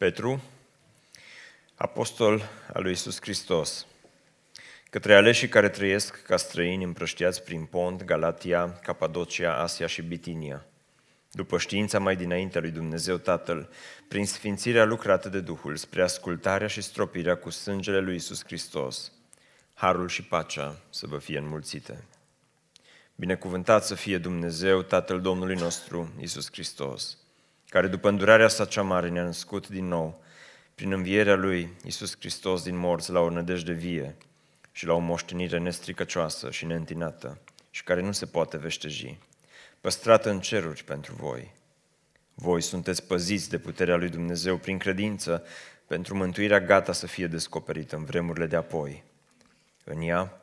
Petru, apostol al lui Isus Hristos, către aleșii care trăiesc ca străini împrăștiați prin Pont, Galatia, Capadocia, Asia și Bitinia, după știința mai dinaintea lui Dumnezeu Tatăl, prin sfințirea lucrată de Duhul, spre ascultarea și stropirea cu sângele lui Isus Hristos, harul și pacea să vă fie înmulțite. Binecuvântat să fie Dumnezeu, Tatăl Domnului nostru, Isus Hristos, care după îndurarea sa cea mare ne-a născut din nou, prin învierea Lui, Isus Hristos din morți, la o nădejde vie și la o moștenire nestricăcioasă și neîntinată și care nu se poate veșteji, păstrată în ceruri pentru voi. Voi sunteți păziți de puterea lui Dumnezeu prin credință, pentru mântuirea gata să fie descoperită în vremurile de apoi. În ea,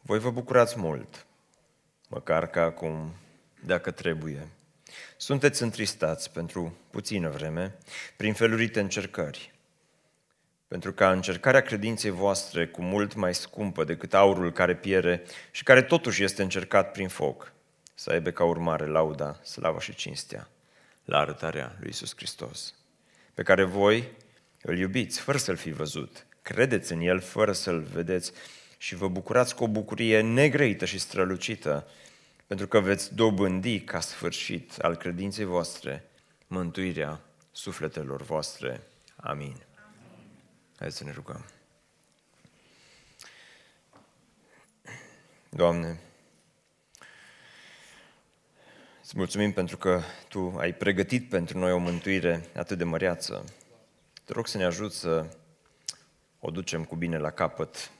voi vă bucurați mult, măcar că acum, dacă trebuie. Sunteți întristați pentru puțină vreme, prin felurite încercări, pentru ca încercarea credinței voastre, cu mult mai scumpă decât aurul care piere și care totuși este încercat prin foc, să aibă ca urmare lauda, slava și cinstea la arătarea lui Isus Hristos, pe care voi îl iubiți fără să-l fi văzut, credeți în el fără să-l vedeți și vă bucurați cu o bucurie negrăită și strălucită, pentru că veți dobândi ca sfârșit al credinței voastre mântuirea sufletelor voastre. Amin. Hai să ne rugăm. Doamne, îți mulțumim pentru că Tu ai pregătit pentru noi o mântuire atât de măreață. Te rog să ne ajut să o ducem cu bine la capăt.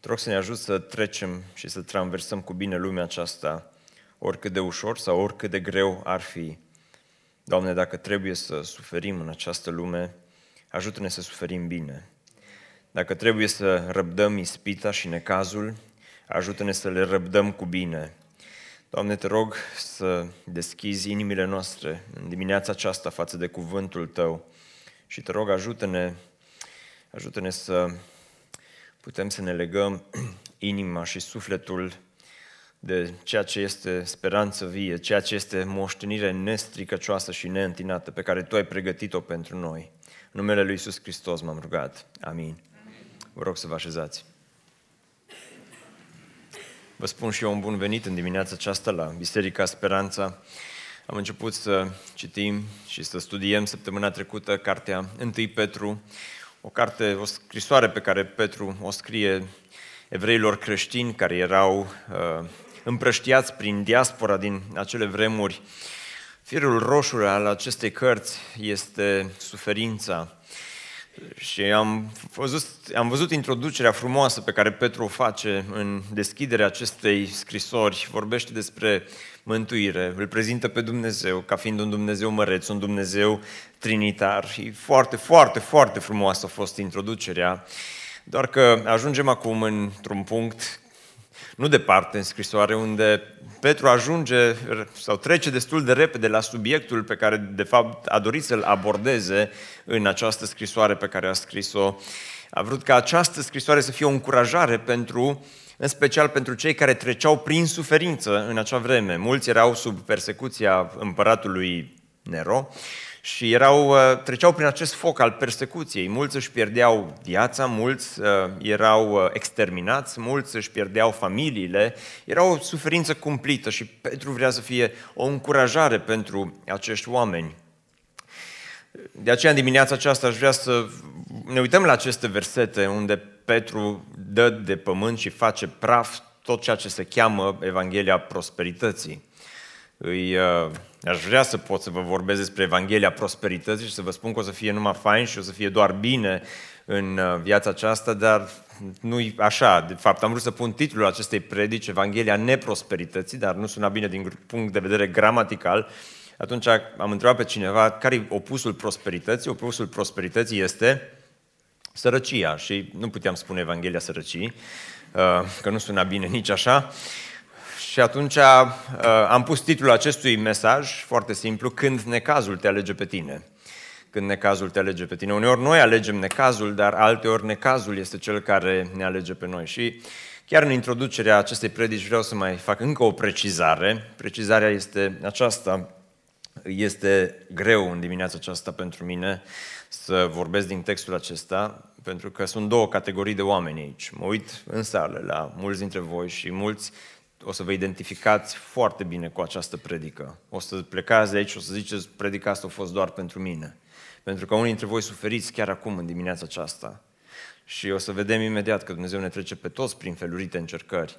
Te rog să ne ajut să trecem și să traversăm cu bine lumea aceasta, oricât de ușor sau oricât de greu ar fi. Doamne, dacă trebuie să suferim în această lume, ajută-ne să suferim bine. Dacă trebuie să răbdăm ispita și necazul, ajută-ne să le răbdăm cu bine. Doamne, te rog să deschizi inimile noastre în dimineața aceasta față de cuvântul Tău și te rog ajută-ne, ajută-ne să putem să ne legăm inima și sufletul de ceea ce este speranță vie, ceea ce este moștenire nestricăcioasă și neîntinată pe care Tu ai pregătit-o pentru noi. În numele Lui Iisus Hristos m-am rugat. Amin. Vă rog să vă așezați. Vă spun și eu un bun venit în dimineața aceasta la Biserica Speranța. Am început să citim și să studiem săptămâna trecută cartea 1 Petru, o carte, o scrisoare pe care Petru o scrie evreilor creștini care erau uh, împrăștiați prin diaspora din acele vremuri. Firul roșu al acestei cărți este suferința, și am văzut, am văzut introducerea frumoasă pe care Petru o face în deschiderea acestei scrisori. Vorbește despre mântuire, îl prezintă pe Dumnezeu ca fiind un Dumnezeu măreț, un Dumnezeu trinitar. Și foarte, foarte, foarte frumoasă a fost introducerea. Doar că ajungem acum într-un punct nu departe în scrisoare, unde Petru ajunge sau trece destul de repede la subiectul pe care, de fapt, a dorit să-l abordeze în această scrisoare pe care a scris-o. A vrut ca această scrisoare să fie o încurajare pentru, în special pentru cei care treceau prin suferință în acea vreme. Mulți erau sub persecuția împăratului Nero și erau, uh, treceau prin acest foc al persecuției. Mulți își pierdeau viața, mulți uh, erau uh, exterminați, mulți își pierdeau familiile. Era o suferință cumplită și Petru vrea să fie o încurajare pentru acești oameni. De aceea, în dimineața aceasta, aș vrea să ne uităm la aceste versete unde Petru dă de pământ și face praf tot ceea ce se cheamă Evanghelia Prosperității. Îi Aș vrea să pot să vă vorbesc despre Evanghelia prosperității și să vă spun că o să fie numai fain și o să fie doar bine în uh, viața aceasta, dar nu e așa. De fapt, am vrut să pun titlul acestei predici, Evanghelia neprosperității, dar nu suna bine din punct de vedere gramatical. Atunci am întrebat pe cineva care e opusul prosperității. Opusul prosperității este sărăcia și nu puteam spune Evanghelia sărăcii, uh, că nu suna bine nici așa. Și atunci uh, am pus titlul acestui mesaj, foarte simplu, Când necazul te alege pe tine. Când necazul te alege pe tine. Uneori noi alegem necazul, dar alteori necazul este cel care ne alege pe noi. Și chiar în introducerea acestei predici vreau să mai fac încă o precizare. Precizarea este aceasta. Este greu în dimineața aceasta pentru mine să vorbesc din textul acesta, pentru că sunt două categorii de oameni aici. Mă uit în sală la mulți dintre voi și mulți o să vă identificați foarte bine cu această predică. O să plecați de aici și o să ziceți, predica asta a fost doar pentru mine. Pentru că unii dintre voi suferiți chiar acum, în dimineața aceasta. Și o să vedem imediat că Dumnezeu ne trece pe toți prin felurite încercări.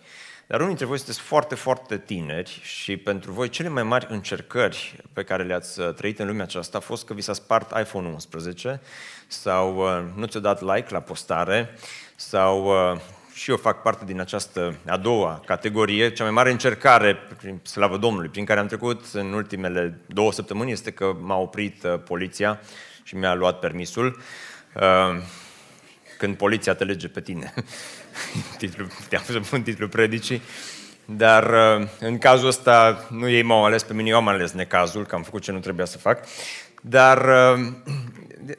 Dar unii dintre voi sunteți foarte, foarte tineri și pentru voi cele mai mari încercări pe care le-ați uh, trăit în lumea aceasta a fost că vi s-a spart iPhone 11 sau uh, nu ți-a dat like la postare sau uh, și eu fac parte din această a doua categorie. Cea mai mare încercare, prin slavă Domnului, prin care am trecut în ultimele două săptămâni este că m-a oprit poliția și mi-a luat permisul. Când poliția te lege pe tine. titlul, te-am să pun titlul predicii. Dar uh, în cazul ăsta nu ei m-au ales pe mine, eu am ales necazul, că am făcut ce nu trebuia să fac. Dar uh,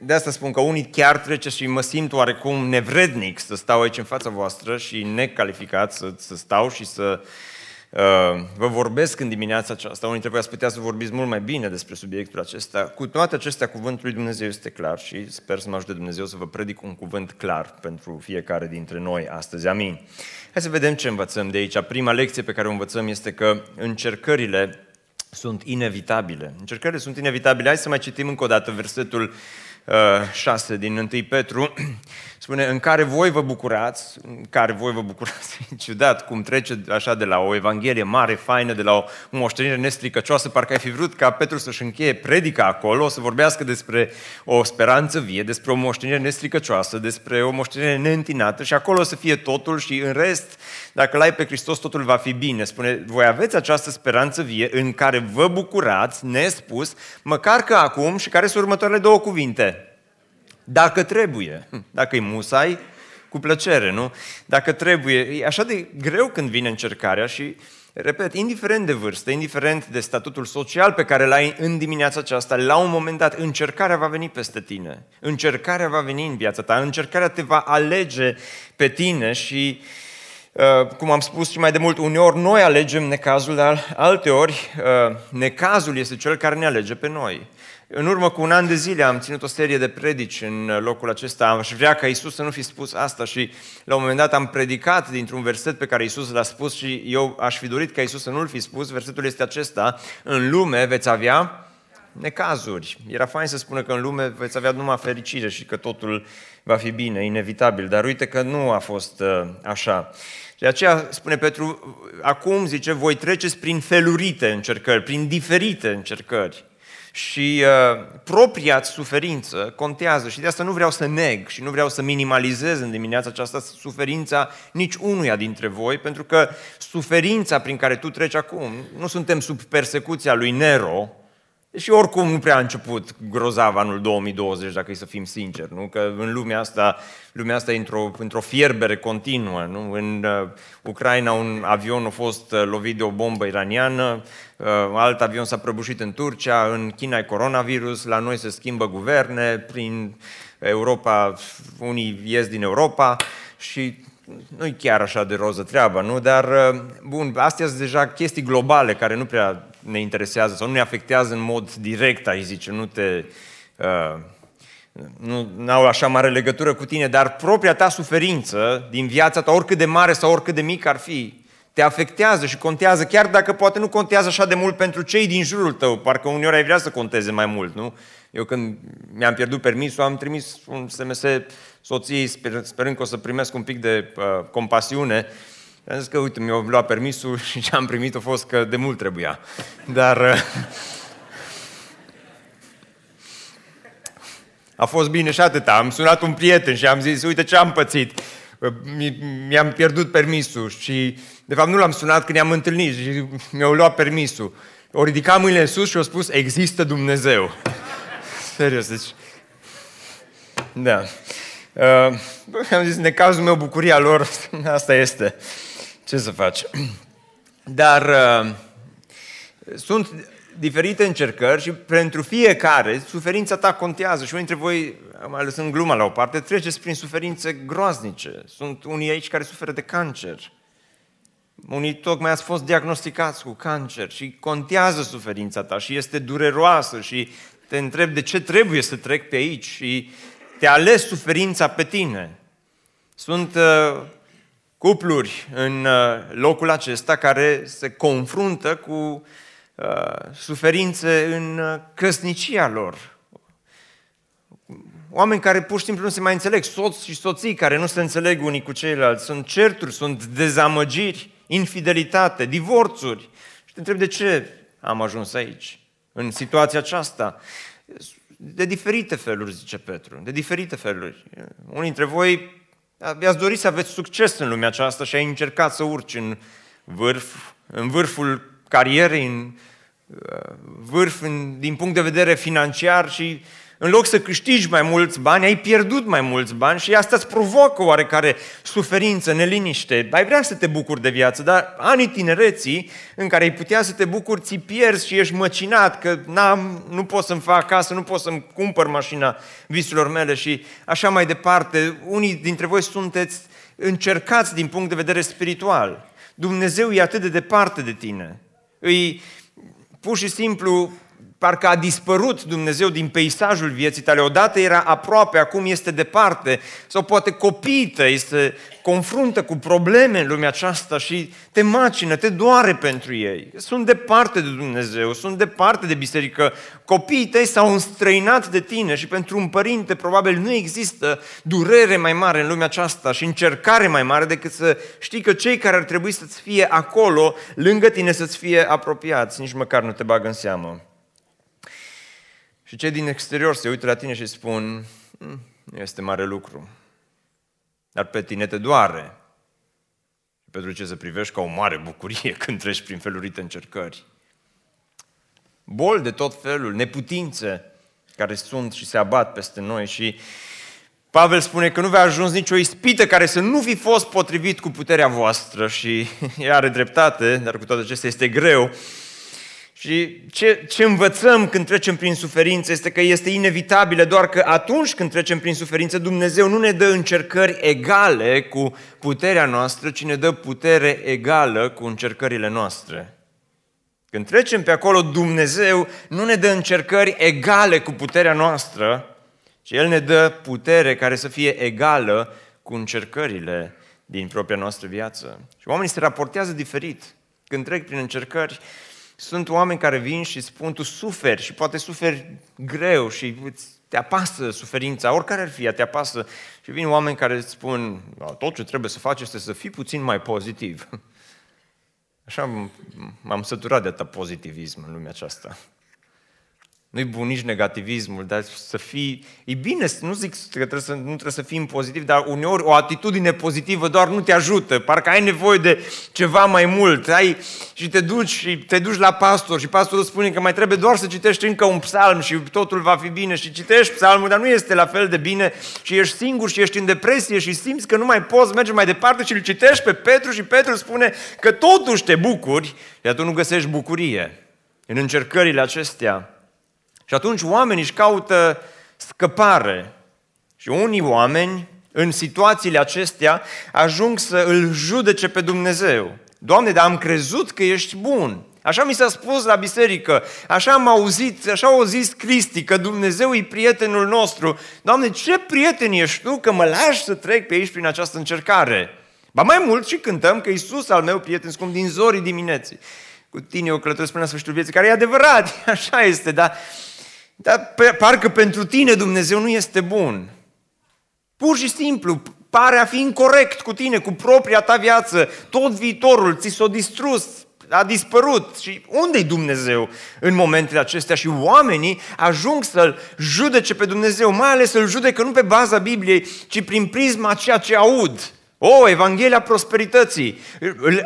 de asta spun că unii chiar trece și mă simt oarecum nevrednic să stau aici în fața voastră și necalificat să, să stau și să uh, vă vorbesc în dimineața aceasta. Unii trebuie să putea să vorbiți mult mai bine despre subiectul acesta. Cu toate acestea, cuvântul lui Dumnezeu este clar și sper să mă ajute Dumnezeu să vă predic un cuvânt clar pentru fiecare dintre noi astăzi. Amin. Hai să vedem ce învățăm de aici. Prima lecție pe care o învățăm este că încercările sunt inevitabile. Încercările sunt inevitabile. Hai să mai citim încă o dată versetul 6 uh, din 1 Petru, spune, în care voi vă bucurați, în care voi vă bucurați, e ciudat cum trece așa de la o evanghelie mare, faină, de la o moștenire nestricăcioasă, parcă ai fi vrut ca Petru să-și încheie predica acolo, să vorbească despre o speranță vie, despre o moștenire nestricăcioasă, despre o moștenire neîntinată și acolo să fie totul și în rest, dacă l-ai pe Hristos, totul va fi bine. Spune, voi aveți această speranță vie în care vă bucurați, nespus, măcar că acum, și care sunt următoarele două cuvinte, dacă trebuie, dacă e musai, cu plăcere, nu? Dacă trebuie, e așa de greu când vine încercarea și, repet, indiferent de vârstă, indiferent de statutul social pe care l-ai în dimineața aceasta, la un moment dat încercarea va veni peste tine. Încercarea va veni în viața ta, încercarea te va alege pe tine și, uh, cum am spus și mai de mult, uneori noi alegem necazul, dar alteori uh, necazul este cel care ne alege pe noi. În urmă cu un an de zile am ținut o serie de predici în locul acesta. Aș vrea ca Isus să nu fi spus asta și la un moment dat am predicat dintr-un verset pe care Isus l-a spus și eu aș fi dorit ca Isus să nu-l fi spus. Versetul este acesta, în lume veți avea necazuri. Era fain să spună că în lume veți avea numai fericire și că totul va fi bine, inevitabil, dar uite că nu a fost uh, așa. De aceea spune Petru, acum zice, voi treceți prin felurite încercări, prin diferite încercări și uh, propria suferință contează și de asta nu vreau să neg și nu vreau să minimalizez în dimineața aceasta suferința nici unuia dintre voi, pentru că suferința prin care tu treci acum, nu suntem sub persecuția lui Nero, și oricum nu prea a început grozav anul 2020, dacă e să fim sinceri, nu? Că în lumea asta, lumea asta e într-o, într-o fierbere continuă, nu? În uh, Ucraina un avion a fost uh, lovit de o bombă iraniană, uh, alt avion s-a prăbușit în Turcia, în China e coronavirus, la noi se schimbă guverne, prin Europa, unii ies din Europa și nu e chiar așa de roză treaba, nu? Dar, uh, bun, astea sunt deja chestii globale care nu prea ne interesează sau nu ne afectează în mod direct, ai zice, nu te... Uh, nu au așa mare legătură cu tine, dar propria ta suferință din viața ta, oricât de mare sau oricât de mic ar fi, te afectează și contează, chiar dacă poate nu contează așa de mult pentru cei din jurul tău, parcă uneori ai vrea să conteze mai mult, nu? Eu când mi-am pierdut permisul, am trimis un SMS soției sper, sperând că o să primesc un pic de uh, compasiune. Am zis că, uite, mi-au luat permisul și ce am primit a fost că de mult trebuia. Dar uh, a fost bine și atâta. Am sunat un prieten și am zis, uite ce am pățit. Uh, mi-am pierdut permisul și, de fapt, nu l-am sunat când ne-am întâlnit și mi-au luat permisul. O ridicam mâinile în sus și au spus, există Dumnezeu. Serios, deci... Da. Uh, am zis, necazul meu, bucuria lor, asta este. Ce să faci? Dar uh, sunt diferite încercări și pentru fiecare suferința ta contează. Și unii dintre voi, mai lăsând gluma la o parte, treceți prin suferințe groaznice. Sunt unii aici care suferă de cancer. unii tocmai ați fost diagnosticați cu cancer și contează suferința ta și este dureroasă și te întreb de ce trebuie să trec pe aici și te ales suferința pe tine. Sunt uh, cupluri în uh, locul acesta care se confruntă cu uh, suferințe în uh, căsnicia lor. Oameni care pur și simplu nu se mai înțeleg, soți și soții care nu se înțeleg unii cu ceilalți, sunt certuri, sunt dezamăgiri, infidelitate, divorțuri. Și te întreb de ce am ajuns aici, în situația aceasta. De diferite feluri, zice Petru, de diferite feluri. Unii dintre voi vi-ați dorit să aveți succes în lumea aceasta și ai încercat să urci în vârf, în vârful carierei, în uh, vârf în, din punct de vedere financiar și în loc să câștigi mai mulți bani, ai pierdut mai mulți bani și asta îți provoacă oarecare suferință, neliniște. Ai vrea să te bucuri de viață, dar anii tinereții în care ai putea să te bucuri, ți pierzi și ești măcinat că n-am, nu pot să-mi fac casă, nu pot să-mi cumpăr mașina visurilor mele și așa mai departe. Unii dintre voi sunteți încercați din punct de vedere spiritual. Dumnezeu e atât de departe de tine. Îi pur și simplu parcă a dispărut Dumnezeu din peisajul vieții tale. Odată era aproape, acum este departe. Sau poate copiii tăi se confruntă cu probleme în lumea aceasta și te macină, te doare pentru ei. Sunt departe de Dumnezeu, sunt departe de biserică. Copiii tăi s-au înstrăinat de tine și pentru un părinte probabil nu există durere mai mare în lumea aceasta și încercare mai mare decât să știi că cei care ar trebui să-ți fie acolo, lângă tine să-ți fie apropiați, nici măcar nu te bagă în seamă. Și cei din exterior se uită la tine și spun, hm, nu este mare lucru, dar pe tine te doare. Pentru ce să privești ca o mare bucurie când treci prin felurite încercări. Bol de tot felul, neputințe care sunt și se abat peste noi și Pavel spune că nu va ajuns nicio ispită care să nu fi fost potrivit cu puterea voastră și are dreptate, dar cu toate acestea este greu. Și ce, ce învățăm când trecem prin suferință este că este inevitabilă, doar că atunci când trecem prin suferință, Dumnezeu nu ne dă încercări egale cu puterea noastră, ci ne dă putere egală cu încercările noastre. Când trecem pe acolo, Dumnezeu nu ne dă încercări egale cu puterea noastră, ci El ne dă putere care să fie egală cu încercările din propria noastră viață. Și oamenii se raportează diferit. Când trec prin încercări, sunt oameni care vin și spun, tu suferi și poate suferi greu și te apasă suferința, oricare ar fi, te apasă. Și vin oameni care îți spun, tot ce trebuie să faci este să fii puțin mai pozitiv. Așa m-am săturat de atât pozitivism în lumea aceasta. Nu-i bun nici negativismul, dar să fii... E bine, nu zic că trebuie să, nu trebuie să fii pozitiv, dar uneori o atitudine pozitivă doar nu te ajută. Parcă ai nevoie de ceva mai mult. Ai, și te duci și te duci la pastor și pastorul spune că mai trebuie doar să citești încă un psalm și totul va fi bine. Și citești psalmul, dar nu este la fel de bine și ești singur și ești în depresie și simți că nu mai poți merge mai departe și îl citești pe Petru și Petru spune că totuși te bucuri, iar tu nu găsești bucurie. În încercările acestea, și atunci oamenii își caută scăpare. Și unii oameni, în situațiile acestea, ajung să îl judece pe Dumnezeu. Doamne, dar am crezut că ești bun. Așa mi s-a spus la biserică, așa am auzit, așa au zis Cristi, că Dumnezeu e prietenul nostru. Doamne, ce prieten ești Tu că mă lași să trec pe aici prin această încercare? Ba mai mult și cântăm că Iisus al meu prieten scump din zorii dimineții. Cu tine o călătoresc până la sfârșitul vieții, care e adevărat, așa este, dar dar parcă pentru tine Dumnezeu nu este bun. Pur și simplu, pare a fi incorrect cu tine, cu propria ta viață. Tot viitorul ți s-a distrus, a dispărut. Și unde e Dumnezeu în momentele acestea? Și oamenii ajung să-L judece pe Dumnezeu, mai ales să-L judecă nu pe baza Bibliei, ci prin prisma ceea ce aud. O, Evanghelia prosperității.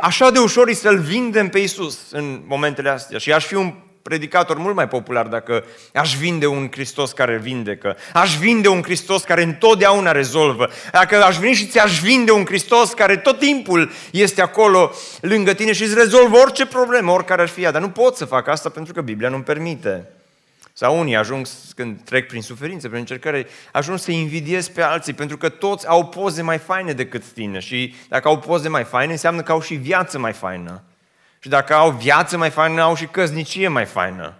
Așa de ușor e să-L vindem pe Isus în momentele astea. Și aș fi un predicator mult mai popular dacă aș vinde un Hristos care vindecă, aș vinde un Hristos care întotdeauna rezolvă, dacă aș veni și ți-aș vinde un Hristos care tot timpul este acolo lângă tine și îți rezolvă orice problemă, oricare ar fi ea, dar nu pot să fac asta pentru că Biblia nu-mi permite. Sau unii ajung, când trec prin suferință, prin încercare, ajung să invidiez pe alții, pentru că toți au poze mai faine decât tine. Și dacă au poze mai faine, înseamnă că au și viață mai faină. Și dacă au viață mai faină, au și căsnicie mai faină.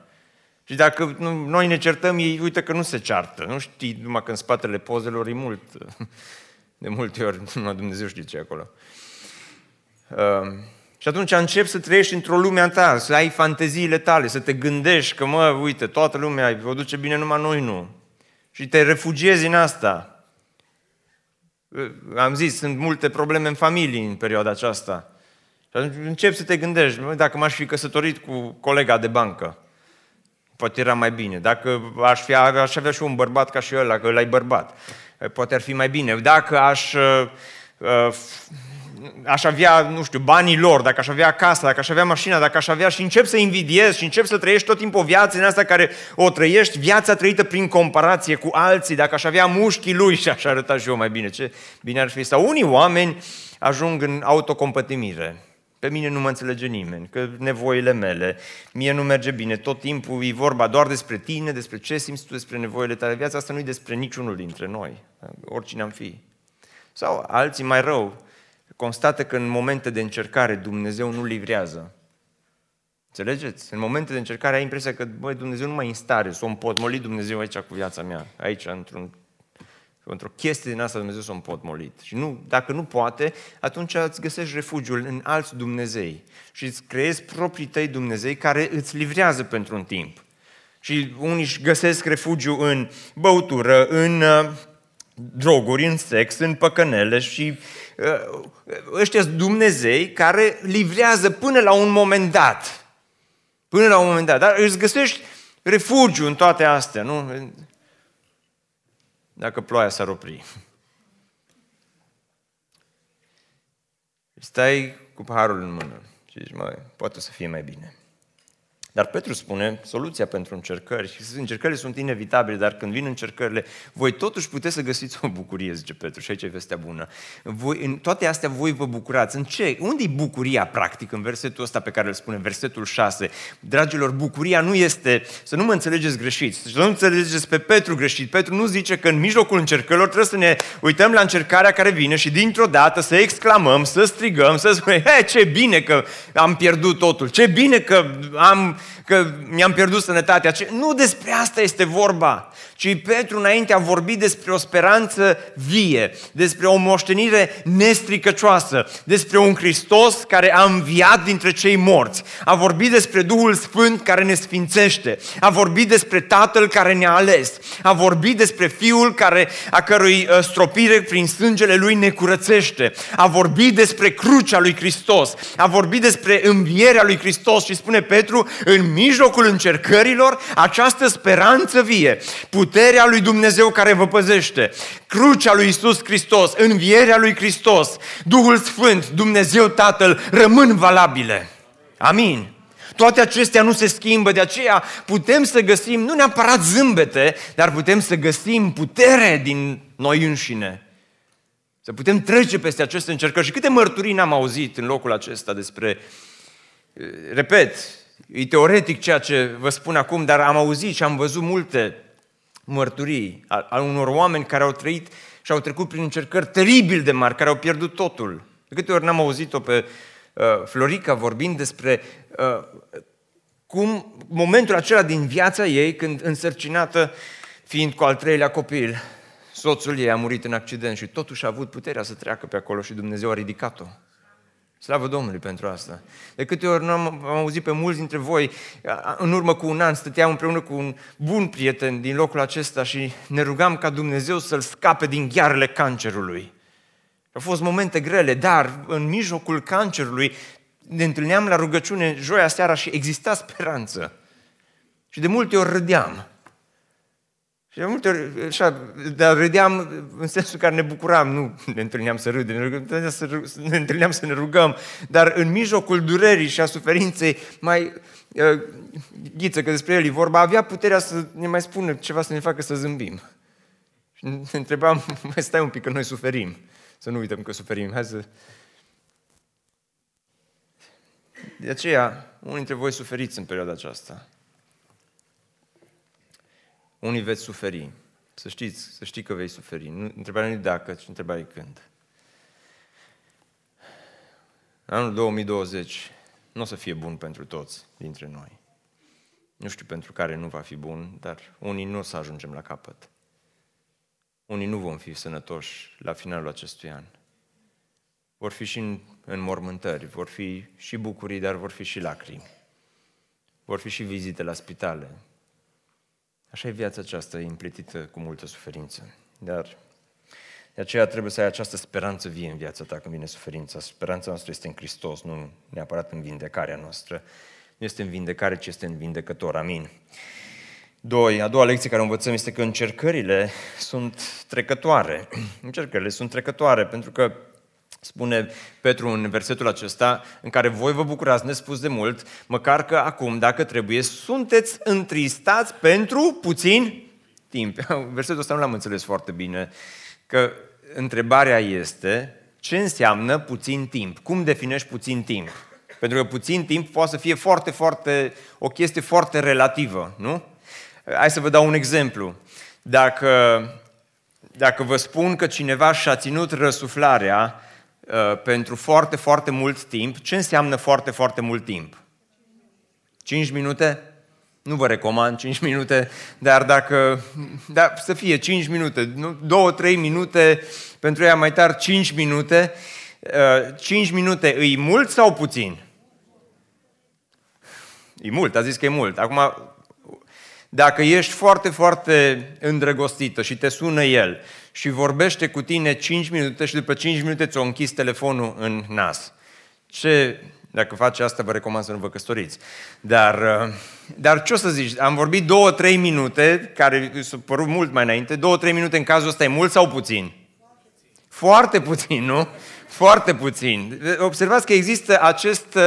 Și dacă noi ne certăm, ei uite că nu se ceartă. Nu știi numai că în spatele pozelor e mult. De multe ori, numai Dumnezeu știe ce e acolo. Uh, și atunci începi să trăiești într-o lume a ta, să ai fanteziile tale, să te gândești că, mă, uite, toată lumea o duce bine, numai noi nu. Și te refugiezi în asta. Am zis, sunt multe probleme în familie în perioada aceasta. Și atunci începi să te gândești, mă, dacă m-aș fi căsătorit cu colega de bancă, poate era mai bine. Dacă aș, fi, aș avea și un bărbat ca și ăla, că ăla e bărbat, poate ar fi mai bine. Dacă aș uh, uh, aș avea, nu știu, banii lor, dacă aș avea casa, dacă aș avea mașina, dacă aș avea și încep să invidiez și încep să trăiești tot timpul o viață în asta care o trăiești, viața trăită prin comparație cu alții, dacă aș avea mușchii lui și aș arăta și eu mai bine, ce bine ar fi. Sau unii oameni ajung în autocompătimire. Pe mine nu mă înțelege nimeni, că nevoile mele, mie nu merge bine, tot timpul e vorba doar despre tine, despre ce simți tu, despre nevoile tale. Viața asta nu e despre niciunul dintre noi, oricine am fi. Sau alții mai rău, constată că în momente de încercare Dumnezeu nu livrează. Înțelegeți? În momente de încercare ai impresia că, băi, Dumnezeu nu mai e în stare, să o împotmoli Dumnezeu aici cu viața mea, aici, într-un, într-o chestie din asta Dumnezeu s-a împotmolit. Și nu, dacă nu poate, atunci îți găsești refugiul în alți Dumnezei și îți creezi proprii tăi Dumnezei care îți livrează pentru un timp. Și unii își găsesc refugiu în băutură, în uh, droguri, în sex, în păcănele și uh, ăștia sunt Dumnezei care livrează până la un moment dat. Până la un moment dat. Dar îți găsești refugiu în toate astea, nu? Dacă ploaia s-ar opri. Stai cu paharul în mână și zici, măi, poate să fie mai bine. Dar Petru spune, soluția pentru încercări, și încercările sunt inevitabile, dar când vin încercările, voi totuși puteți să găsiți o bucurie, zice Petru, și aici e vestea bună. Voi, în toate astea voi vă bucurați. În ce? Unde e bucuria, practic, în versetul ăsta pe care îl spune, versetul 6? Dragilor, bucuria nu este, să nu mă înțelegeți greșit, să nu înțelegeți pe Petru greșit. Petru nu zice că în mijlocul încercărilor trebuie să ne uităm la încercarea care vine și dintr-o dată să exclamăm, să strigăm, să spunem, he, ce bine că am pierdut totul, ce bine că am că mi-am pierdut sănătatea. Nu despre asta este vorba, ci Petru înainte a vorbit despre o speranță vie, despre o moștenire nestricăcioasă, despre un Hristos care a înviat dintre cei morți, a vorbit despre Duhul Sfânt care ne sfințește, a vorbit despre Tatăl care ne-a ales, a vorbit despre Fiul care, a cărui uh, stropire prin sângele Lui ne curățește, a vorbit despre crucea lui Hristos, a vorbit despre învierea lui Hristos și spune Petru, în mijlocul încercărilor, această speranță vie, puterea lui Dumnezeu care vă păzește, crucea lui Isus Hristos, învierea lui Hristos, Duhul Sfânt, Dumnezeu Tatăl, rămân valabile. Amin. Toate acestea nu se schimbă, de aceea putem să găsim, nu neapărat zâmbete, dar putem să găsim putere din noi înșine. Să putem trece peste aceste încercări. Și câte mărturii n-am auzit în locul acesta despre, repet, E teoretic ceea ce vă spun acum, dar am auzit și am văzut multe mărturii al unor oameni care au trăit și au trecut prin încercări teribil de mari, care au pierdut totul. De câte ori n-am auzit-o pe uh, Florica vorbind despre uh, cum momentul acela din viața ei, când însărcinată, fiind cu al treilea copil, soțul ei a murit în accident și totuși a avut puterea să treacă pe acolo și Dumnezeu a ridicat-o. Slavă Domnului pentru asta. De câte ori nu am, am auzit pe mulți dintre voi, în urmă cu un an, stăteam împreună cu un bun prieten din locul acesta și ne rugam ca Dumnezeu să-l scape din ghearele cancerului. Au fost momente grele, dar în mijlocul cancerului ne întâlneam la rugăciune joia seara și exista speranță. Și de multe ori râdeam. Și de multe ori, așa, dar râdeam în sensul care ne bucuram, nu ne întâlneam să râdem, ne întâlneam să, ne întâlneam să ne rugăm, dar în mijlocul durerii și a suferinței, mai uh, ghiță, că despre el e vorba, avea puterea să ne mai spună ceva să ne facă să zâmbim. Și ne întrebam, mai stai un pic, că noi suferim. Să nu uităm că suferim. Hai să... De aceea, unii dintre voi suferiți în perioada aceasta. Unii veți suferi. Să știți, să știi că vei suferi. Nu, întrebarea nu e dacă, ci întrebarea e când. Anul 2020 nu o să fie bun pentru toți dintre noi. Nu știu pentru care nu va fi bun, dar unii nu o să ajungem la capăt. Unii nu vom fi sănătoși la finalul acestui an. Vor fi și în, în mormântări, vor fi și bucurii, dar vor fi și lacrimi. Vor fi și vizite la spitale. Așa e viața aceasta, împletită cu multă suferință. Dar de aceea trebuie să ai această speranță vie în viața ta când vine suferința. Speranța noastră este în Hristos, nu neapărat în vindecarea noastră. Nu este în vindecare, ci este în vindecător. Amin. Doi, a doua lecție care o învățăm este că încercările sunt trecătoare. Încercările sunt trecătoare pentru că spune Petru în versetul acesta, în care voi vă bucurați nespus de mult, măcar că acum, dacă trebuie, sunteți întristați pentru puțin timp. Versetul ăsta nu l-am înțeles foarte bine, că întrebarea este ce înseamnă puțin timp? Cum definești puțin timp? Pentru că puțin timp poate să fie foarte, foarte, o chestie foarte relativă, nu? Hai să vă dau un exemplu. Dacă, dacă vă spun că cineva și-a ținut răsuflarea uh, pentru foarte, foarte mult timp, ce înseamnă foarte, foarte mult timp? 5 minute? Nu vă recomand 5 minute, dar dacă, da, să fie 5 minute, 2-3 minute, pentru ea mai tare 5 minute, 5 uh, minute îi mult sau puțin? E mult, a zis că e mult. Acum, dacă ești foarte, foarte îndrăgostită și te sună el și vorbește cu tine 5 minute și după 5 minute ți-o închis telefonul în nas, ce, dacă face asta, vă recomand să nu vă căsătoriți. Dar, uh, dar ce o să zici? Am vorbit două, trei minute, care s-au părut mult mai înainte. Două, trei minute în cazul ăsta e mult sau puțin? Foarte puțin, nu? Foarte puțin. Observați că există acest uh,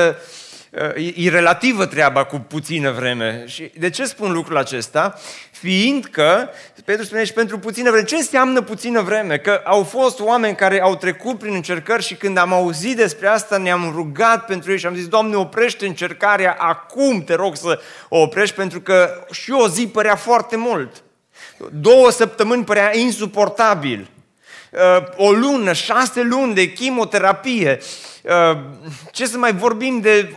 e relativă treaba cu puțină vreme. Și de ce spun lucrul acesta? Fiindcă, Petru spune și pentru puțină vreme. Ce înseamnă puțină vreme? Că au fost oameni care au trecut prin încercări și când am auzit despre asta ne-am rugat pentru ei și am zis, Doamne, oprește încercarea acum, te rog să o oprești, pentru că și o zi părea foarte mult. Două săptămâni părea insuportabil. Uh, o lună, șase luni de chimioterapie. Uh, ce să mai vorbim de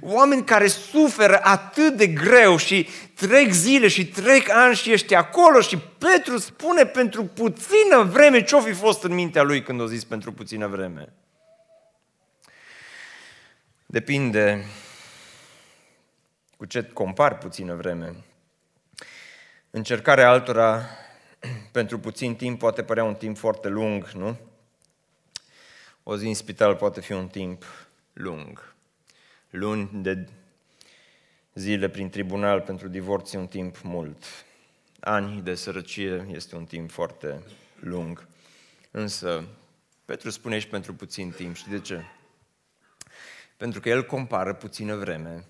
oameni care suferă atât de greu și trec zile și trec ani și ești acolo și Petru spune pentru puțină vreme ce-o fi fost în mintea lui când o zis pentru puțină vreme. Depinde cu ce compar puțină vreme. Încercarea altora pentru puțin timp poate părea un timp foarte lung, nu? O zi în spital poate fi un timp lung. Luni de zile prin tribunal pentru divorț e un timp mult. Ani de sărăcie este un timp foarte lung. Însă, Petru spune și pentru puțin timp. Și de ce? Pentru că el compară puțină vreme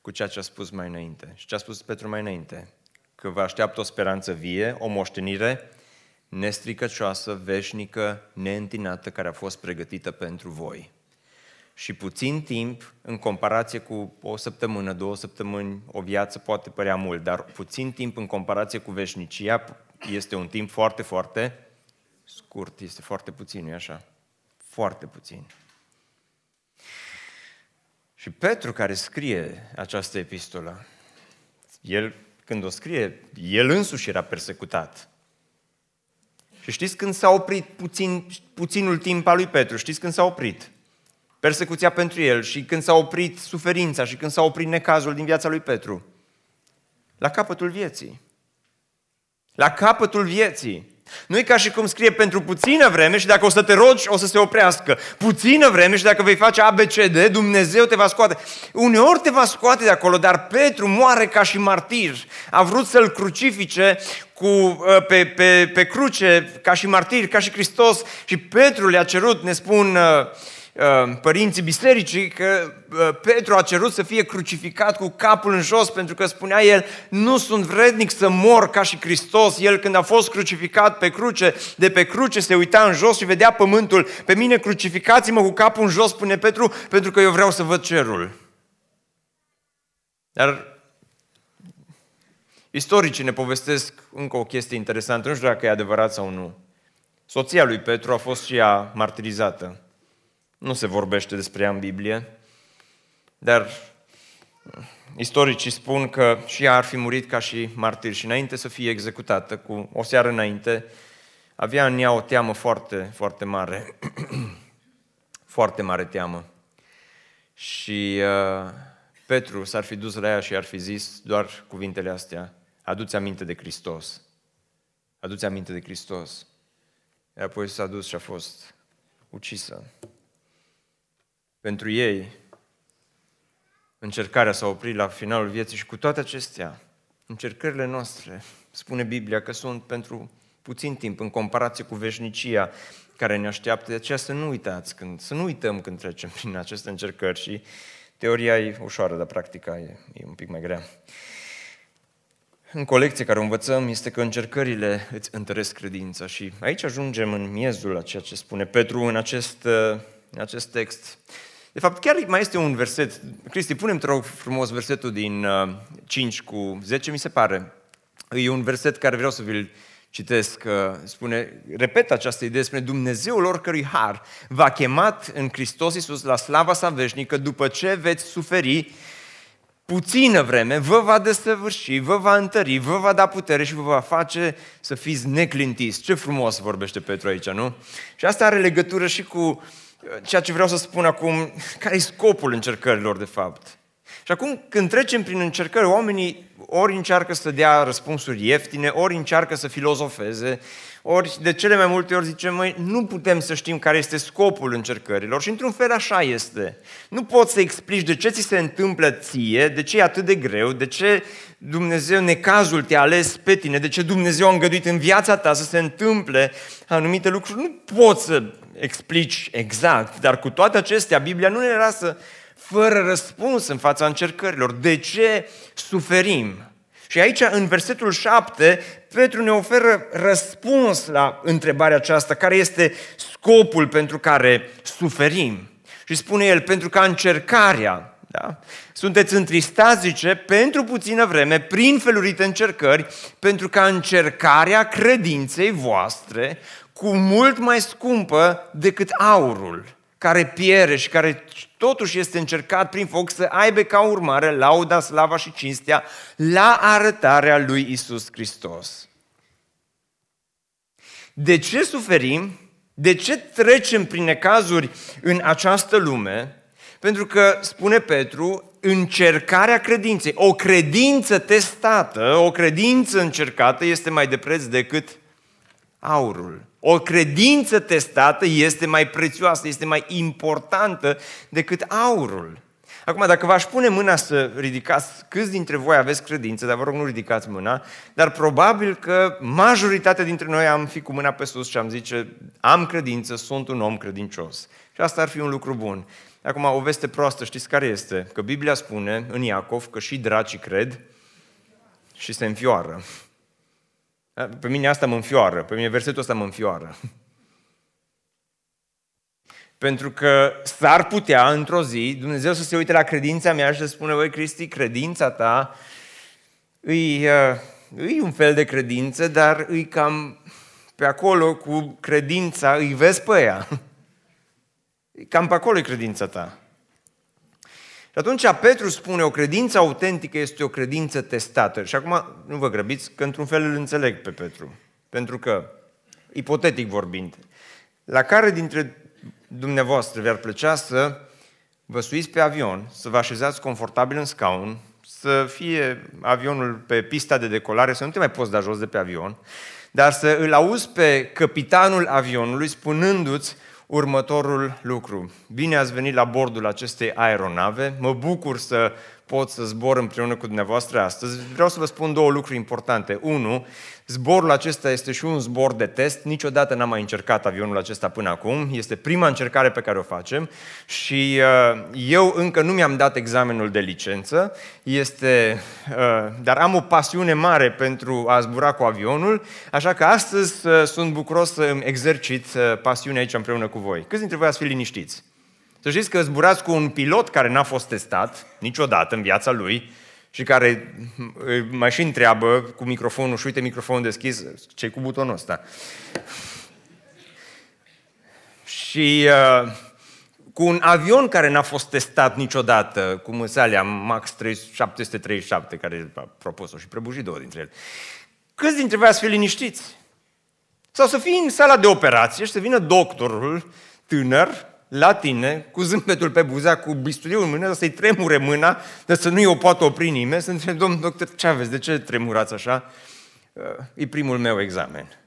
cu ceea ce a spus mai înainte. Și ce a spus Petru mai înainte? Că vă așteaptă o speranță vie, o moștenire nestricăcioasă, veșnică, neîntinată, care a fost pregătită pentru voi. Și puțin timp, în comparație cu o săptămână, două săptămâni, o viață poate părea mult, dar puțin timp în comparație cu veșnicia este un timp foarte, foarte scurt, este foarte puțin, nu așa? Foarte puțin. Și Petru, care scrie această epistolă, el când o scrie, el însuși era persecutat. Și știți când s-a oprit puțin, puținul timp al lui Petru? Știți când s-a oprit? Persecuția pentru el și când s-a oprit suferința și când s-a oprit necazul din viața lui Petru? La capătul vieții. La capătul vieții. Nu e ca și cum scrie pentru puțină vreme și dacă o să te rogi, o să se oprească. Puțină vreme și dacă vei face ABCD, Dumnezeu te va scoate. Uneori te va scoate de acolo, dar Petru moare ca și martir. A vrut să-l crucifice cu, uh, pe, pe, pe cruce ca și martir, ca și Hristos și Petru le-a cerut, ne spun uh, Uh, părinții bisericii că uh, Petru a cerut să fie crucificat cu capul în jos pentru că spunea el, nu sunt vrednic să mor ca și Hristos. El când a fost crucificat pe cruce, de pe cruce se uita în jos și vedea pământul. Pe mine crucificați-mă cu capul în jos, spune Petru, pentru că eu vreau să văd cerul. Dar Istoricii ne povestesc încă o chestie interesantă, nu știu dacă e adevărat sau nu. Soția lui Petru a fost și ea martirizată. Nu se vorbește despre ea în Biblie, dar istoricii spun că și ea ar fi murit ca și martir și înainte să fie executată, cu o seară înainte, avea în ea o teamă foarte, foarte mare. foarte mare teamă. Și uh, Petru s-ar fi dus la ea și ar fi zis doar cuvintele astea. Aduți aminte de Hristos. Aduți aminte de Hristos. Iar apoi s-a dus și a fost ucisă. Pentru ei, încercarea s-a oprit la finalul vieții și cu toate acestea, încercările noastre, spune Biblia, că sunt pentru puțin timp în comparație cu veșnicia care ne așteaptă. De aceea să nu uitați, când, să nu uităm când trecem prin aceste încercări și teoria e ușoară, dar practica e, e un pic mai grea. În colecție care o învățăm este că încercările îți întăresc credința și aici ajungem în miezul a ceea ce spune Petru în acest, în acest text. De fapt, chiar mai este un verset. Cristi, punem te rog frumos versetul din 5 uh, cu 10, mi se pare. E un verset care vreau să vi-l citesc, spune, repet această idee, spune Dumnezeul oricărui har v-a chemat în Hristos Iisus la slava sa veșnică după ce veți suferi puțină vreme, vă va desăvârși, vă va întări, vă va da putere și vă va face să fiți neclintiți. Ce frumos vorbește Petru aici, nu? Și asta are legătură și cu uh, ceea ce vreau să spun acum, care e scopul încercărilor, de fapt. Și acum, când trecem prin încercări, oamenii ori încearcă să dea răspunsuri ieftine, ori încearcă să filozofeze, ori de cele mai multe ori zicem, măi, nu putem să știm care este scopul încercărilor și într-un fel așa este. Nu poți să explici de ce ți se întâmplă ție, de ce e atât de greu, de ce Dumnezeu, necazul te-a ales pe tine, de ce Dumnezeu a îngăduit în viața ta să se întâmple anumite lucruri. Nu poți să explici exact, dar cu toate acestea, Biblia nu ne lasă fără răspuns în fața încercărilor. De ce suferim? Și aici, în versetul 7, Petru ne oferă răspuns la întrebarea aceasta, care este scopul pentru care suferim. Și spune el, pentru ca încercarea, da? sunteți întristați, zice, pentru puțină vreme, prin felurite încercări, pentru ca încercarea credinței voastre, cu mult mai scumpă decât aurul, care piere și care totuși este încercat prin foc să aibă ca urmare lauda, slava și cinstea la arătarea lui Isus Hristos. De ce suferim? De ce trecem prin necazuri în această lume? Pentru că, spune Petru, încercarea credinței, o credință testată, o credință încercată este mai de preț decât aurul. O credință testată este mai prețioasă, este mai importantă decât aurul. Acum, dacă v-aș pune mâna să ridicați, câți dintre voi aveți credință, dar vă rog nu ridicați mâna, dar probabil că majoritatea dintre noi am fi cu mâna pe sus și am zice, am credință, sunt un om credincios. Și asta ar fi un lucru bun. Acum, o veste proastă, știți care este? Că Biblia spune în Iacov că și dracii cred și se înfioară. Pe mine asta mă înfioară, pe mine versetul ăsta mă înfioară. Pentru că s-ar putea într-o zi Dumnezeu să se uite la credința mea și să spună, voi Cristi, credința ta îi, îi un fel de credință, dar îi cam pe acolo cu credința, îi vezi pe ea. Cam pe acolo e credința ta. Și atunci Petru spune, o credință autentică este o credință testată. Și acum nu vă grăbiți, că într-un fel îl înțeleg pe Petru. Pentru că, ipotetic vorbind, la care dintre dumneavoastră vi-ar plăcea să vă suiți pe avion, să vă așezați confortabil în scaun, să fie avionul pe pista de decolare, să nu te mai poți da jos de pe avion, dar să îl auzi pe capitanul avionului spunându-ți următorul lucru. Bine ați venit la bordul acestei aeronave, mă bucur să pot să zbor împreună cu dumneavoastră astăzi. Vreau să vă spun două lucruri importante. Unu, zborul acesta este și un zbor de test. Niciodată n-am mai încercat avionul acesta până acum. Este prima încercare pe care o facem și uh, eu încă nu mi-am dat examenul de licență, este, uh, dar am o pasiune mare pentru a zbura cu avionul, așa că astăzi uh, sunt bucuros să îmi exercit pasiunea aici împreună cu voi. Câți dintre voi ați fi liniștiți? Să știți că zburați cu un pilot care n-a fost testat niciodată în viața lui și care mai și întreabă cu microfonul și uite microfonul deschis, ce cu butonul ăsta? și uh, cu un avion care n-a fost testat niciodată, cu măsalea Max 737, care a propus-o și prăbușit două dintre ele. Câți dintre voi ați fi liniștiți? Sau să fii în sala de operație și să vină doctorul tânăr la tine, cu zâmbetul pe buzea, cu bisturiul în mână, să-i tremure mâna, de să nu-i o poată opri nimeni, să întrebe, domnul doctor, ce aveți, de ce tremurați așa? Uh, e primul meu examen.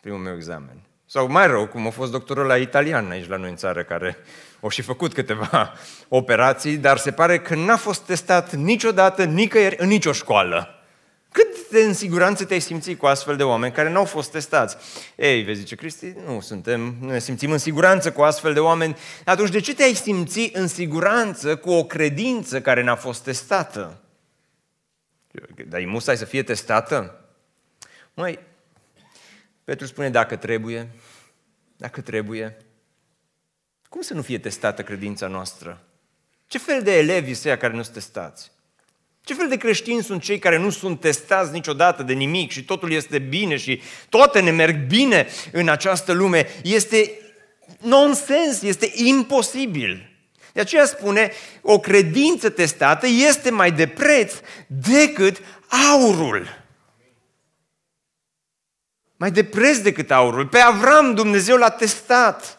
Primul meu examen. Sau mai rău, cum a fost doctorul la italian aici la noi în țară, care au și făcut câteva operații, dar se pare că n-a fost testat niciodată, nicăieri, în nicio școală. Cât de în siguranță te-ai simțit cu astfel de oameni care n-au fost testați? Ei, vezi, zice Cristi, nu suntem, nu ne simțim în siguranță cu astfel de oameni. Atunci de ce te-ai simți în siguranță cu o credință care n-a fost testată? Dar e musai să fie testată? Măi, Petru spune dacă trebuie, dacă trebuie. Cum să nu fie testată credința noastră? Ce fel de elevi sunt care nu sunt testați? Ce fel de creștini sunt cei care nu sunt testați niciodată de nimic și totul este bine și toate ne merg bine în această lume? Este nonsens, este imposibil. De aceea spune, o credință testată este mai de preț decât aurul. Mai de preț decât aurul. Pe Avram Dumnezeu l-a testat.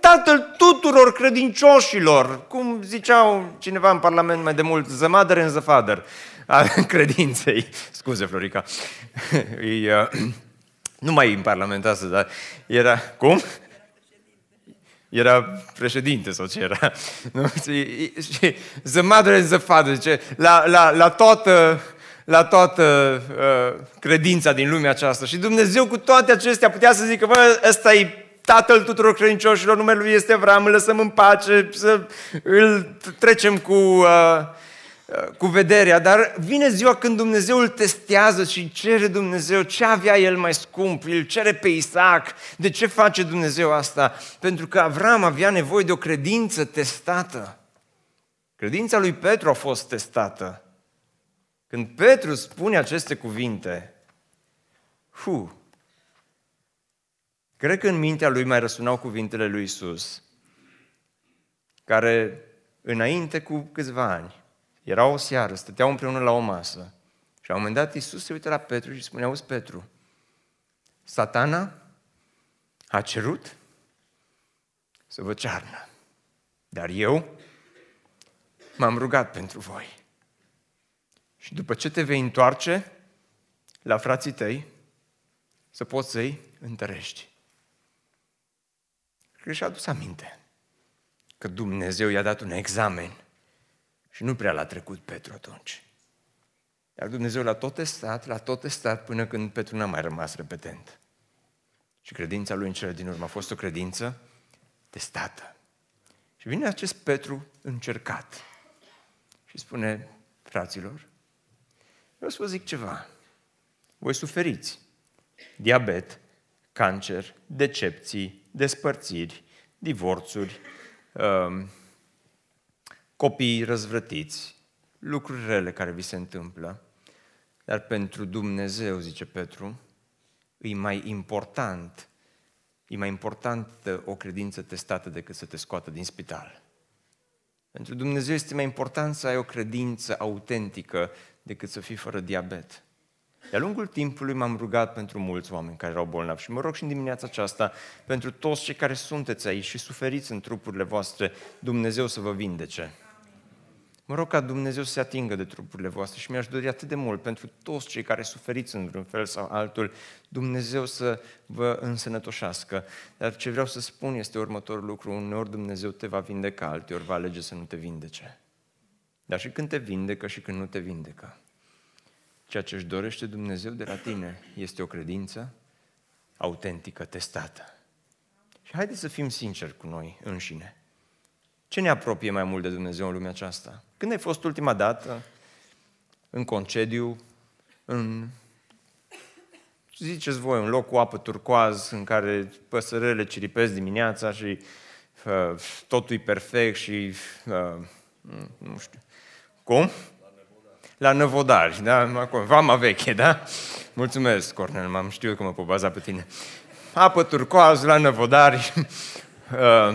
Tatăl tuturor credincioșilor, cum ziceau cineva în Parlament mai de mult, the mother and the father a credinței. Scuze, Florica. E, uh, nu mai e în Parlament asta, dar era... Cum? Era președinte sau ce era. Nu? Și, the mother and the father, zice, la, la, la toată la toată uh, credința din lumea aceasta. Și Dumnezeu cu toate acestea putea să zică, bă, ăsta e tatăl tuturor credincioșilor, numele lui este Avram, îl lăsăm în pace, să îl trecem cu, uh, uh, cu vederea. Dar vine ziua când Dumnezeu îl testează și cere Dumnezeu ce avea el mai scump, îl cere pe Isaac. De ce face Dumnezeu asta? Pentru că Avram avea nevoie de o credință testată. Credința lui Petru a fost testată. Când Petru spune aceste cuvinte, hu, cred că în mintea lui mai răsunau cuvintele lui Isus, care înainte cu câțiva ani, era o seară, stăteau împreună la o masă și la un moment dat Isus se uită la Petru și spune, auzi Petru, satana a cerut să vă cearnă, dar eu m-am rugat pentru voi. Și după ce te vei întoarce la frații tăi, să poți să-i întărești. Cred că și-a adus aminte că Dumnezeu i-a dat un examen și nu prea l-a trecut Petru atunci. Iar Dumnezeu l-a tot testat, l-a tot testat până când Petru n-a mai rămas repetent. Și credința lui în cele din urmă a fost o credință testată. Și vine acest Petru încercat și spune, fraților, Vreau să vă zic ceva. Voi suferiți diabet, cancer, decepții, despărțiri, divorțuri, um, copii răzvrătiți, lucruri rele care vi se întâmplă. Dar pentru Dumnezeu, zice Petru, e mai important, e mai importantă o credință testată decât să te scoată din spital. Pentru Dumnezeu este mai important să ai o credință autentică decât să fii fără diabet. De-a lungul timpului m-am rugat pentru mulți oameni care erau bolnavi și mă rog și în dimineața aceasta pentru toți cei care sunteți aici și suferiți în trupurile voastre, Dumnezeu să vă vindece. Mă rog ca Dumnezeu să se atingă de trupurile voastre și mi-aș dori atât de mult pentru toți cei care suferiți în vreun fel sau altul, Dumnezeu să vă însănătoșească. Dar ce vreau să spun este următorul lucru, uneori Dumnezeu te va vindeca, alteori va alege să nu te vindece. Dar și când te vindecă și când nu te vindecă. Ceea ce își dorește Dumnezeu de la tine este o credință autentică, testată. Și haideți să fim sinceri cu noi înșine. Ce ne apropie mai mult de Dumnezeu în lumea aceasta? Când ai fost ultima dată în concediu, în ziceți voi, un loc cu apă turcoaz în care păsărele ciripesc dimineața și uh, totul e perfect și uh, nu știu, Cum? La Năvodari, da? Vama veche, da? Mulțumesc, Cornel, m-am știu că mă pot baza pe tine. Apă turcoaz la Năvodari, uh,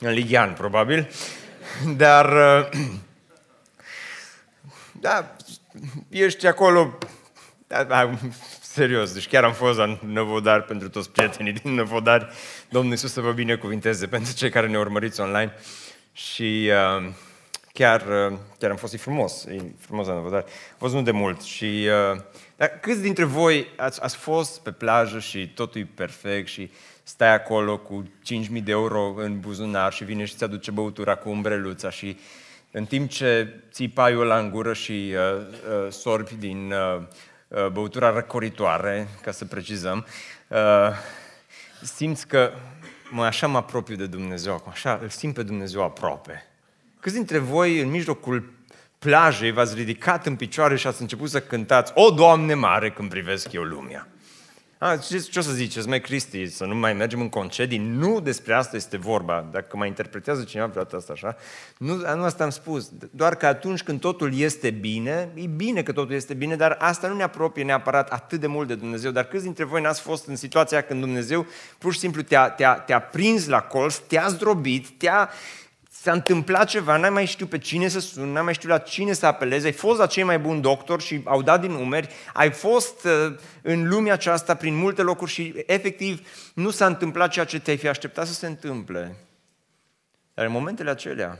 în Ligian, probabil. Dar, uh, da, ești acolo, da, da, serios, deci chiar am fost la Năvodari pentru toți prietenii din Năvodari. Domnul Iisus să vă binecuvinteze pentru cei care ne urmăriți online. Și uh, chiar, uh, chiar am fost, e frumos, e frumos la Năvodari. Am fost nu de mult și... Uh, dar câți dintre voi ați, ați fost pe plajă și totul e perfect și stai acolo cu 5.000 de euro în buzunar și vine și ți aduce băutura cu umbreluța și în timp ce ții paiul la în gură și uh, uh, sorbi din uh, uh, băutura răcoritoare, ca să precizăm, uh, simți că mă, așa mă apropiu de Dumnezeu așa îl simt pe Dumnezeu aproape. Câți dintre voi, în mijlocul plajei, v-ați ridicat în picioare și ați început să cântați O, Doamne mare, când privesc eu lumea. A, ce, ce o să ziceți, mai Cristi, să nu mai mergem în concedii? Nu despre asta este vorba. Dacă mai interpretează cineva vreodată asta așa, nu, nu asta am spus. Doar că atunci când totul este bine, e bine că totul este bine, dar asta nu ne apropie neapărat atât de mult de Dumnezeu. Dar câți dintre voi n-ați fost în situația când Dumnezeu pur și simplu te-a, te-a, te-a prins la colț, te-a zdrobit, te-a, s-a întâmplat ceva, n-ai mai știu pe cine să sun, n-ai mai știu la cine să apelezi, ai fost la cei mai buni doctori și au dat din umeri, ai fost uh, în lumea aceasta prin multe locuri și efectiv nu s-a întâmplat ceea ce te-ai fi așteptat să se întâmple. Dar în momentele acelea,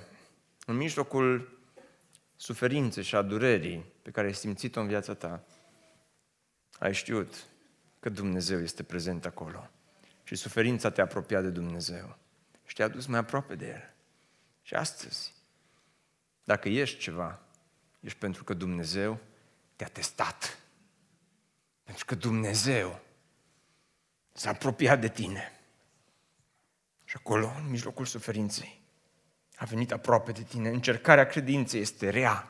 în mijlocul suferinței și a durerii pe care ai simțit-o în viața ta, ai știut că Dumnezeu este prezent acolo. Și suferința te-a apropiat de Dumnezeu și te-a dus mai aproape de El. Și astăzi, dacă ești ceva, ești pentru că Dumnezeu te-a testat. Pentru că Dumnezeu s-a apropiat de tine. Și acolo, în mijlocul suferinței, a venit aproape de tine. Încercarea credinței este rea,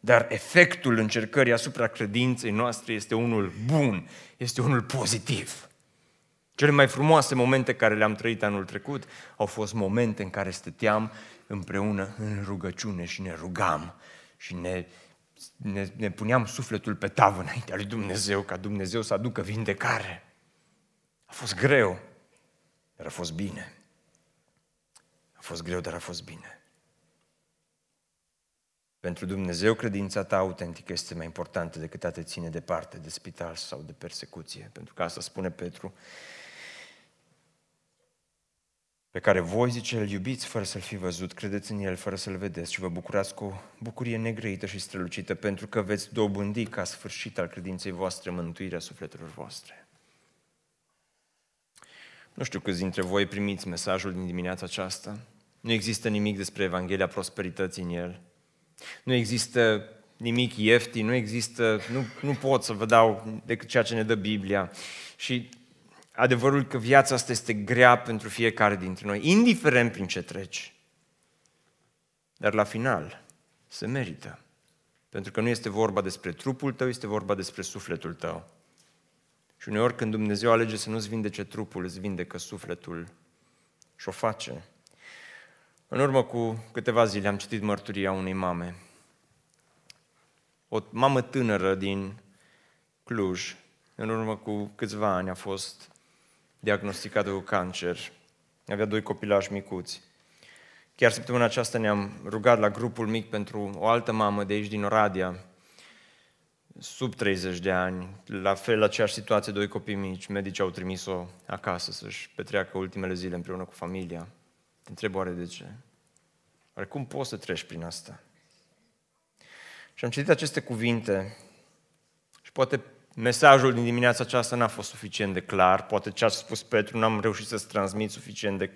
dar efectul încercării asupra credinței noastre este unul bun, este unul pozitiv. Cele mai frumoase momente care le-am trăit anul trecut au fost momente în care stăteam împreună în rugăciune și ne rugam și ne, ne, ne puneam sufletul pe tavă înaintea lui Dumnezeu, ca Dumnezeu să aducă vindecare. A fost greu, dar a fost bine. A fost greu, dar a fost bine. Pentru Dumnezeu, credința ta autentică este mai importantă decât a te ține departe de spital sau de persecuție. Pentru că asta spune Petru pe care voi, zice, îl iubiți fără să-l fi văzut, credeți în el fără să-l vedeți și vă bucurați cu o bucurie negrăită și strălucită pentru că veți dobândi ca sfârșit al credinței voastre mântuirea sufletelor voastre. Nu știu câți dintre voi primiți mesajul din dimineața aceasta. Nu există nimic despre Evanghelia prosperității în el. Nu există nimic ieftin, nu există, nu, nu pot să vă dau decât ceea ce ne dă Biblia. Și adevărul că viața asta este grea pentru fiecare dintre noi, indiferent prin ce treci. Dar la final se merită. Pentru că nu este vorba despre trupul tău, este vorba despre sufletul tău. Și uneori când Dumnezeu alege să nu-ți vindece trupul, îți vindecă sufletul și o face. În urmă cu câteva zile am citit mărturia unei mame. O mamă tânără din Cluj, în urmă cu câțiva ani a fost diagnosticată cu cancer. Avea doi copilași micuți. Chiar săptămâna aceasta ne-am rugat la grupul mic pentru o altă mamă de aici din Oradea, sub 30 de ani, la fel, aceeași situație, doi copii mici, medicii au trimis-o acasă să-și petreacă ultimele zile împreună cu familia. Te întreb oare de ce? Oare cum poți să treci prin asta? Și am citit aceste cuvinte și poate mesajul din dimineața aceasta n-a fost suficient de clar, poate ce a spus Petru n-am reușit să-ți transmit suficient de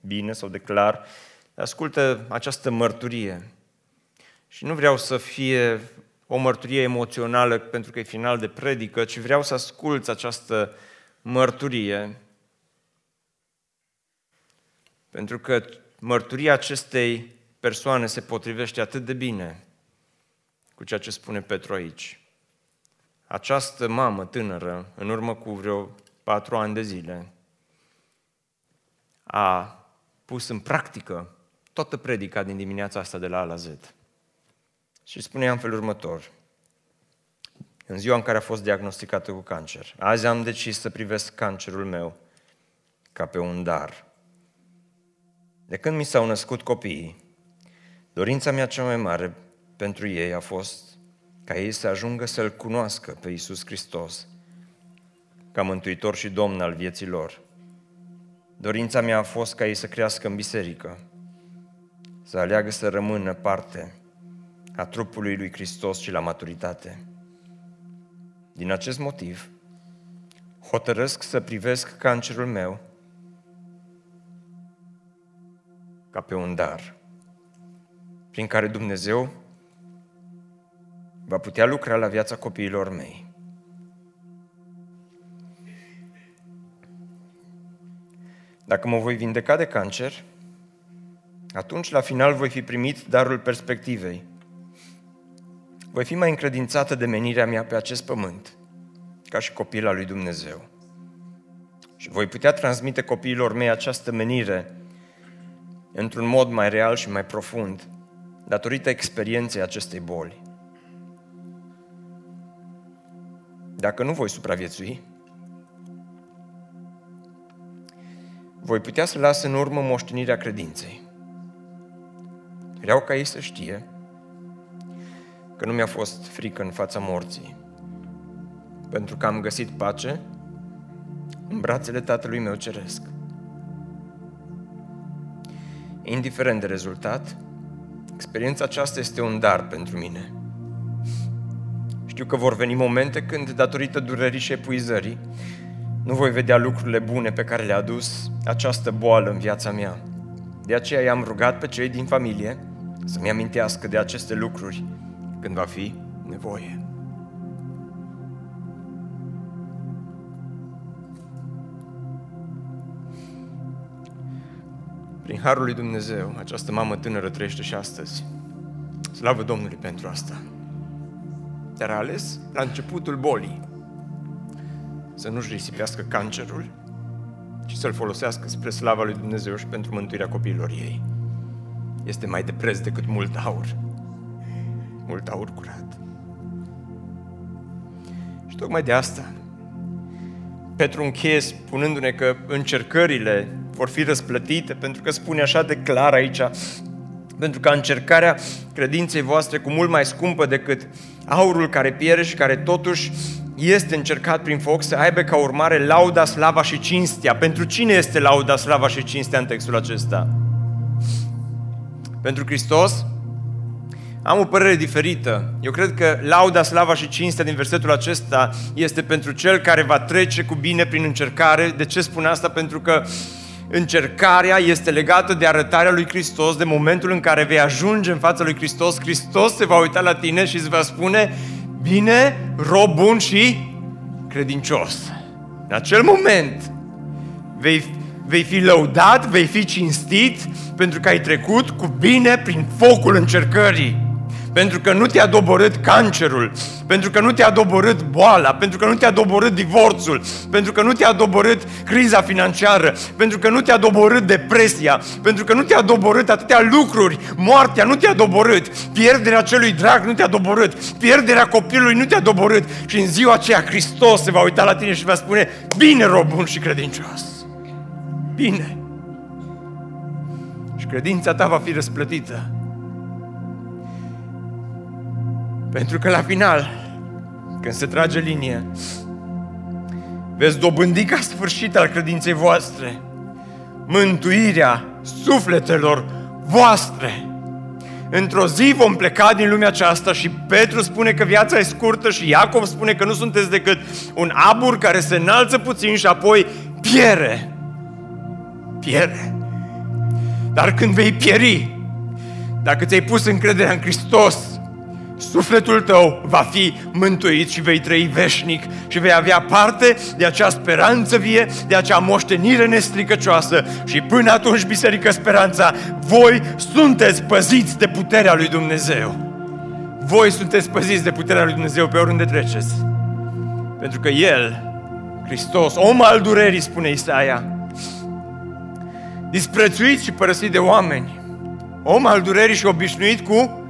bine sau de clar. Ascultă această mărturie. Și nu vreau să fie o mărturie emoțională pentru că e final de predică, ci vreau să asculți această mărturie pentru că mărturia acestei persoane se potrivește atât de bine cu ceea ce spune Petru aici această mamă tânără, în urmă cu vreo patru ani de zile, a pus în practică toată predica din dimineața asta de la A la Z. Și spunea în felul următor. În ziua în care a fost diagnosticată cu cancer, azi am decis să privesc cancerul meu ca pe un dar. De când mi s-au născut copiii, dorința mea cea mai mare pentru ei a fost ca ei să ajungă să-L cunoască pe Iisus Hristos ca Mântuitor și Domn al vieții lor. Dorința mea a fost ca ei să crească în biserică, să aleagă să rămână parte a trupului lui Hristos și la maturitate. Din acest motiv, hotărăsc să privesc cancerul meu ca pe un dar prin care Dumnezeu va putea lucra la viața copiilor mei. Dacă mă voi vindeca de cancer, atunci la final voi fi primit darul perspectivei. Voi fi mai încredințată de menirea mea pe acest pământ, ca și copil al lui Dumnezeu. Și voi putea transmite copiilor mei această menire într-un mod mai real și mai profund, datorită experienței acestei boli. Dacă nu voi supraviețui, voi putea să las în urmă moștenirea credinței. Vreau ca ei să știe că nu mi-a fost frică în fața morții, pentru că am găsit pace în brațele Tatălui meu Ceresc. Indiferent de rezultat, experiența aceasta este un dar pentru mine. Știu că vor veni momente când, datorită durerii și epuizării, nu voi vedea lucrurile bune pe care le-a adus această boală în viața mea. De aceea i-am rugat pe cei din familie să-mi amintească de aceste lucruri când va fi nevoie. Prin Harul lui Dumnezeu, această mamă tânără trăiește și astăzi. Slavă Domnului pentru asta. Dar a ales la începutul bolii să nu-și risipească cancerul, ci să-l folosească spre slava lui Dumnezeu și pentru mântuirea copiilor ei. Este mai de preț decât mult aur. Mult aur curat. Și tocmai de asta, Petru încheie spunându-ne că încercările vor fi răsplătite, pentru că spune așa de clar aici, pentru că încercarea credinței voastre cu mult mai scumpă decât aurul care pierde și care totuși este încercat prin foc să aibă ca urmare lauda, slava și cinstea. Pentru cine este lauda, slava și cinstea în textul acesta? Pentru Hristos? Am o părere diferită. Eu cred că lauda, slava și cinstea din versetul acesta este pentru cel care va trece cu bine prin încercare. De ce spun asta? Pentru că încercarea este legată de arătarea lui Hristos, de momentul în care vei ajunge în fața lui Hristos, Hristos se va uita la tine și îți va spune, bine, rob bun și credincios. În acel moment vei, vei fi lăudat, vei fi cinstit pentru că ai trecut cu bine prin focul încercării pentru că nu te-a doborât cancerul, pentru că nu te-a doborât boala, pentru că nu te-a doborât divorțul, pentru că nu te-a doborât criza financiară, pentru că nu te-a doborât depresia, pentru că nu te-a doborât atâtea lucruri, moartea nu te-a doborât, pierderea celui drag nu te-a doborât, pierderea copilului nu te-a doborât și în ziua aceea Hristos se va uita la tine și va spune, bine rob bun și credincios, bine. Și credința ta va fi răsplătită Pentru că la final, când se trage linie, veți dobândi ca sfârșit al credinței voastre mântuirea sufletelor voastre. Într-o zi vom pleca din lumea aceasta și Petru spune că viața e scurtă și Iacov spune că nu sunteți decât un abur care se înalță puțin și apoi piere. Piere. Dar când vei pieri, dacă ți-ai pus încrederea în Hristos, sufletul tău va fi mântuit și vei trăi veșnic și vei avea parte de acea speranță vie, de acea moștenire nestricăcioasă și până atunci, Biserică Speranța, voi sunteți păziți de puterea lui Dumnezeu. Voi sunteți păziți de puterea lui Dumnezeu pe oriunde treceți. Pentru că El, Hristos, om al durerii, spune Isaia, disprețuit și părăsit de oameni, om al durerii și obișnuit cu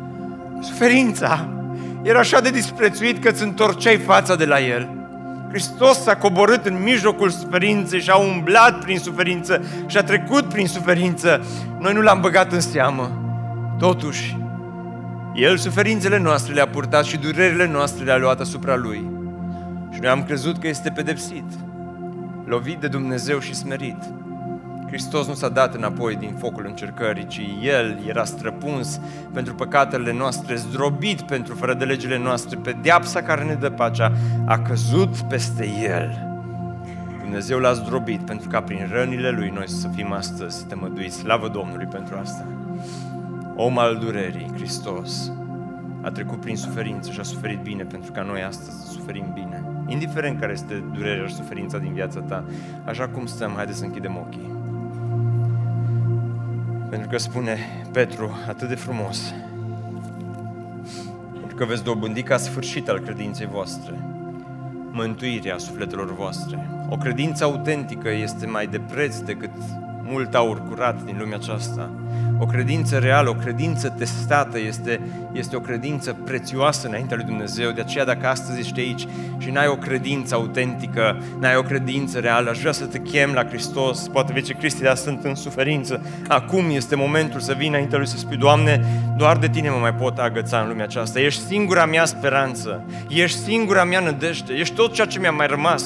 Suferința era așa de disprețuit că îți întorceai fața de la El. Hristos s-a coborât în mijlocul suferinței și a umblat prin suferință și a trecut prin suferință. Noi nu l-am băgat în seamă. Totuși, El suferințele noastre le-a purtat și durerile noastre le-a luat asupra Lui. Și noi am crezut că este pedepsit, lovit de Dumnezeu și smerit. Hristos nu s-a dat înapoi din focul încercării, ci El era străpuns pentru păcatele noastre, zdrobit pentru fără de legile noastre, pedeapsa care ne dă pacea a căzut peste El. Dumnezeu l-a zdrobit pentru ca prin rănile Lui noi să fim astăzi tămăduiți. Slavă Domnului pentru asta! Om al durerii, Hristos, a trecut prin suferință și a suferit bine pentru ca noi astăzi să suferim bine. Indiferent care este durerea și suferința din viața ta, așa cum stăm, haideți să închidem ochii. Pentru că spune Petru atât de frumos, pentru că veți dobândi ca sfârșit al credinței voastre, mântuirea sufletelor voastre. O credință autentică este mai de preț decât mult aur curat din lumea aceasta. O credință reală, o credință testată este, este o credință prețioasă înaintea lui Dumnezeu. De aceea dacă astăzi ești aici și n-ai o credință autentică, n-ai o credință reală, aș vrea să te chem la Hristos. Poate vezi Cristi, dar sunt în suferință. Acum este momentul să vii înaintea lui să spui, Doamne, doar de Tine mă mai pot agăța în lumea aceasta. Ești singura mea speranță, ești singura mea nădejde, ești tot ceea ce mi-a mai rămas.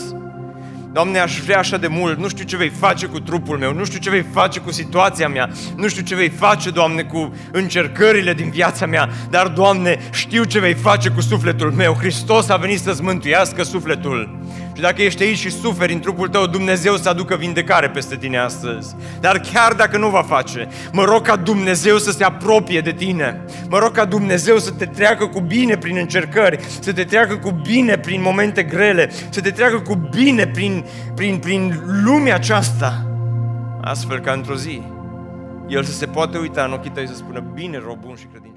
Doamne, aș vrea așa de mult, nu știu ce vei face cu trupul meu, nu știu ce vei face cu situația mea, nu știu ce vei face, Doamne, cu încercările din viața mea, dar, Doamne, știu ce vei face cu sufletul meu. Hristos a venit să-ți mântuiască sufletul. Și dacă ești aici și suferi în trupul tău, Dumnezeu să aducă vindecare peste tine astăzi. Dar chiar dacă nu va face, mă rog ca Dumnezeu să se apropie de tine. Mă rog ca Dumnezeu să te treacă cu bine prin încercări, să te treacă cu bine prin momente grele, să te treacă cu bine prin, prin, prin lumea aceasta. Astfel ca într-o zi, El să se poate uita în ochii tăi să spună, bine, rob bun și credincios.